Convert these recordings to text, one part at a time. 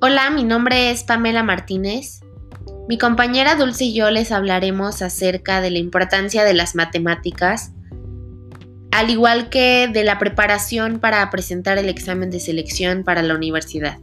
Hola, mi nombre es Pamela Martínez. Mi compañera Dulce y yo les hablaremos acerca de la importancia de las matemáticas, al igual que de la preparación para presentar el examen de selección para la universidad.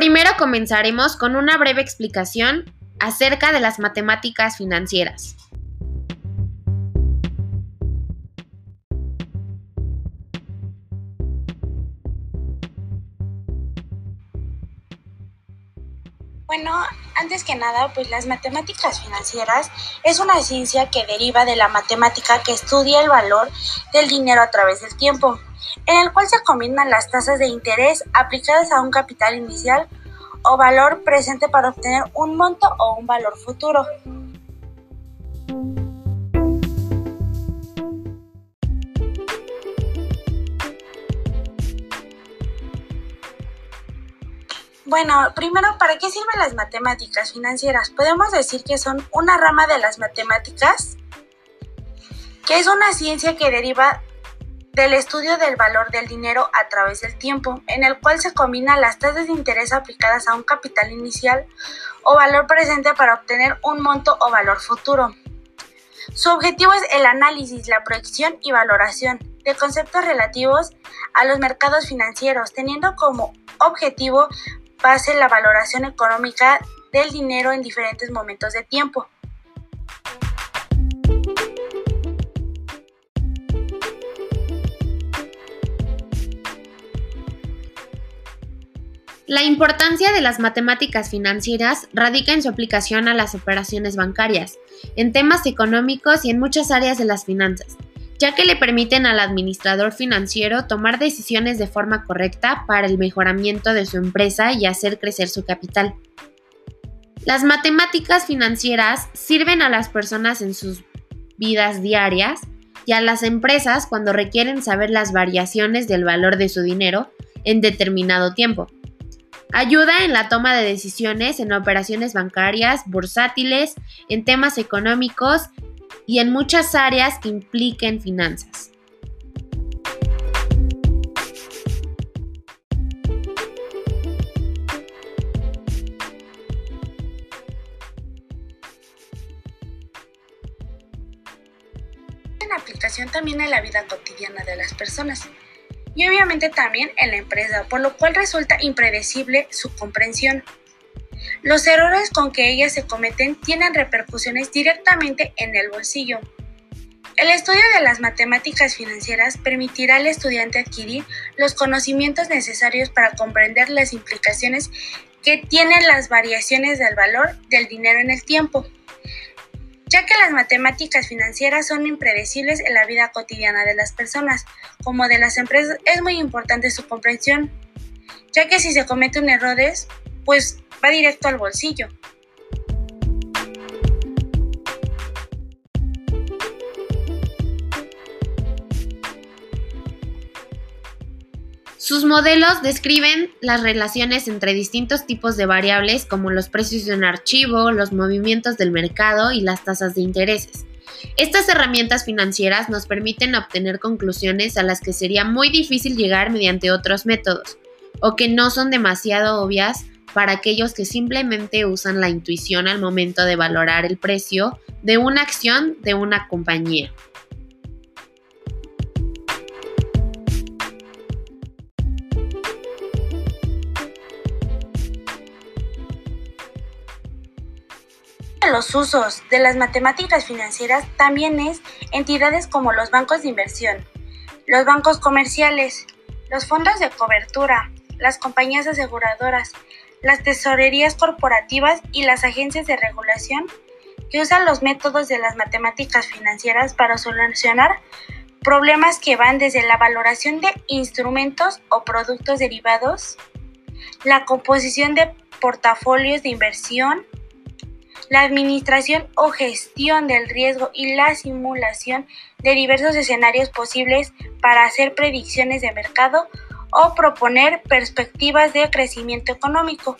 Primero comenzaremos con una breve explicación acerca de las matemáticas financieras. Bueno, antes que nada, pues las matemáticas financieras es una ciencia que deriva de la matemática que estudia el valor del dinero a través del tiempo en el cual se combinan las tasas de interés aplicadas a un capital inicial o valor presente para obtener un monto o un valor futuro. Bueno, primero, ¿para qué sirven las matemáticas financieras? Podemos decir que son una rama de las matemáticas, que es una ciencia que deriva del estudio del valor del dinero a través del tiempo, en el cual se combinan las tasas de interés aplicadas a un capital inicial o valor presente para obtener un monto o valor futuro. Su objetivo es el análisis, la proyección y valoración de conceptos relativos a los mercados financieros, teniendo como objetivo base la valoración económica del dinero en diferentes momentos de tiempo. La importancia de las matemáticas financieras radica en su aplicación a las operaciones bancarias, en temas económicos y en muchas áreas de las finanzas, ya que le permiten al administrador financiero tomar decisiones de forma correcta para el mejoramiento de su empresa y hacer crecer su capital. Las matemáticas financieras sirven a las personas en sus vidas diarias y a las empresas cuando requieren saber las variaciones del valor de su dinero en determinado tiempo. Ayuda en la toma de decisiones en operaciones bancarias, bursátiles, en temas económicos y en muchas áreas que impliquen finanzas. En aplicación también en la vida cotidiana de las personas y obviamente también en la empresa, por lo cual resulta impredecible su comprensión. Los errores con que ellas se cometen tienen repercusiones directamente en el bolsillo. El estudio de las matemáticas financieras permitirá al estudiante adquirir los conocimientos necesarios para comprender las implicaciones que tienen las variaciones del valor del dinero en el tiempo ya que las matemáticas financieras son impredecibles en la vida cotidiana de las personas, como de las empresas, es muy importante su comprensión, ya que si se cometen errores, pues va directo al bolsillo. Sus modelos describen las relaciones entre distintos tipos de variables como los precios de un archivo, los movimientos del mercado y las tasas de intereses. Estas herramientas financieras nos permiten obtener conclusiones a las que sería muy difícil llegar mediante otros métodos, o que no son demasiado obvias para aquellos que simplemente usan la intuición al momento de valorar el precio de una acción de una compañía. Los usos de las matemáticas financieras también es entidades como los bancos de inversión, los bancos comerciales, los fondos de cobertura, las compañías aseguradoras, las tesorerías corporativas y las agencias de regulación que usan los métodos de las matemáticas financieras para solucionar problemas que van desde la valoración de instrumentos o productos derivados, la composición de portafolios de inversión, la administración o gestión del riesgo y la simulación de diversos escenarios posibles para hacer predicciones de mercado o proponer perspectivas de crecimiento económico.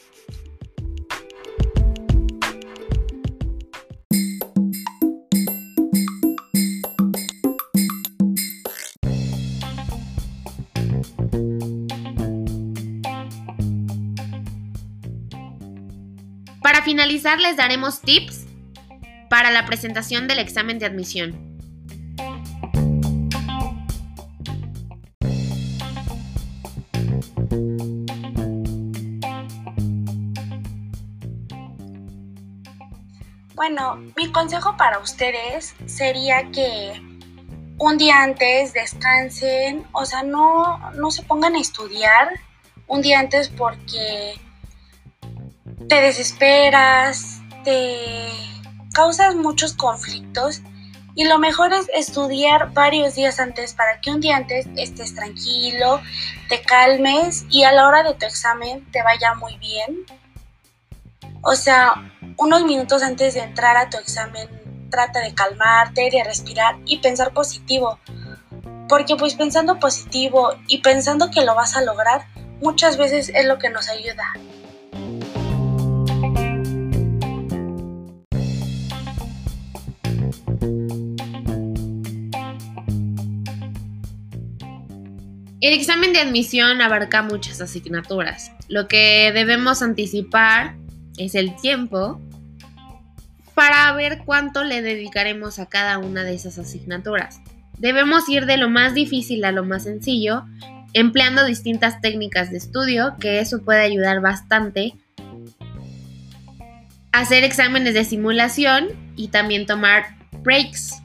Para finalizar les daremos tips para la presentación del examen de admisión. Bueno, mi consejo para ustedes sería que un día antes descansen, o sea, no, no se pongan a estudiar un día antes porque te desesperas, te causas muchos conflictos y lo mejor es estudiar varios días antes para que un día antes estés tranquilo, te calmes y a la hora de tu examen te vaya muy bien. O sea, unos minutos antes de entrar a tu examen, trata de calmarte, de respirar y pensar positivo. Porque pues pensando positivo y pensando que lo vas a lograr, muchas veces es lo que nos ayuda. El examen de admisión abarca muchas asignaturas. Lo que debemos anticipar es el tiempo para ver cuánto le dedicaremos a cada una de esas asignaturas. Debemos ir de lo más difícil a lo más sencillo, empleando distintas técnicas de estudio, que eso puede ayudar bastante. Hacer exámenes de simulación y también tomar breaks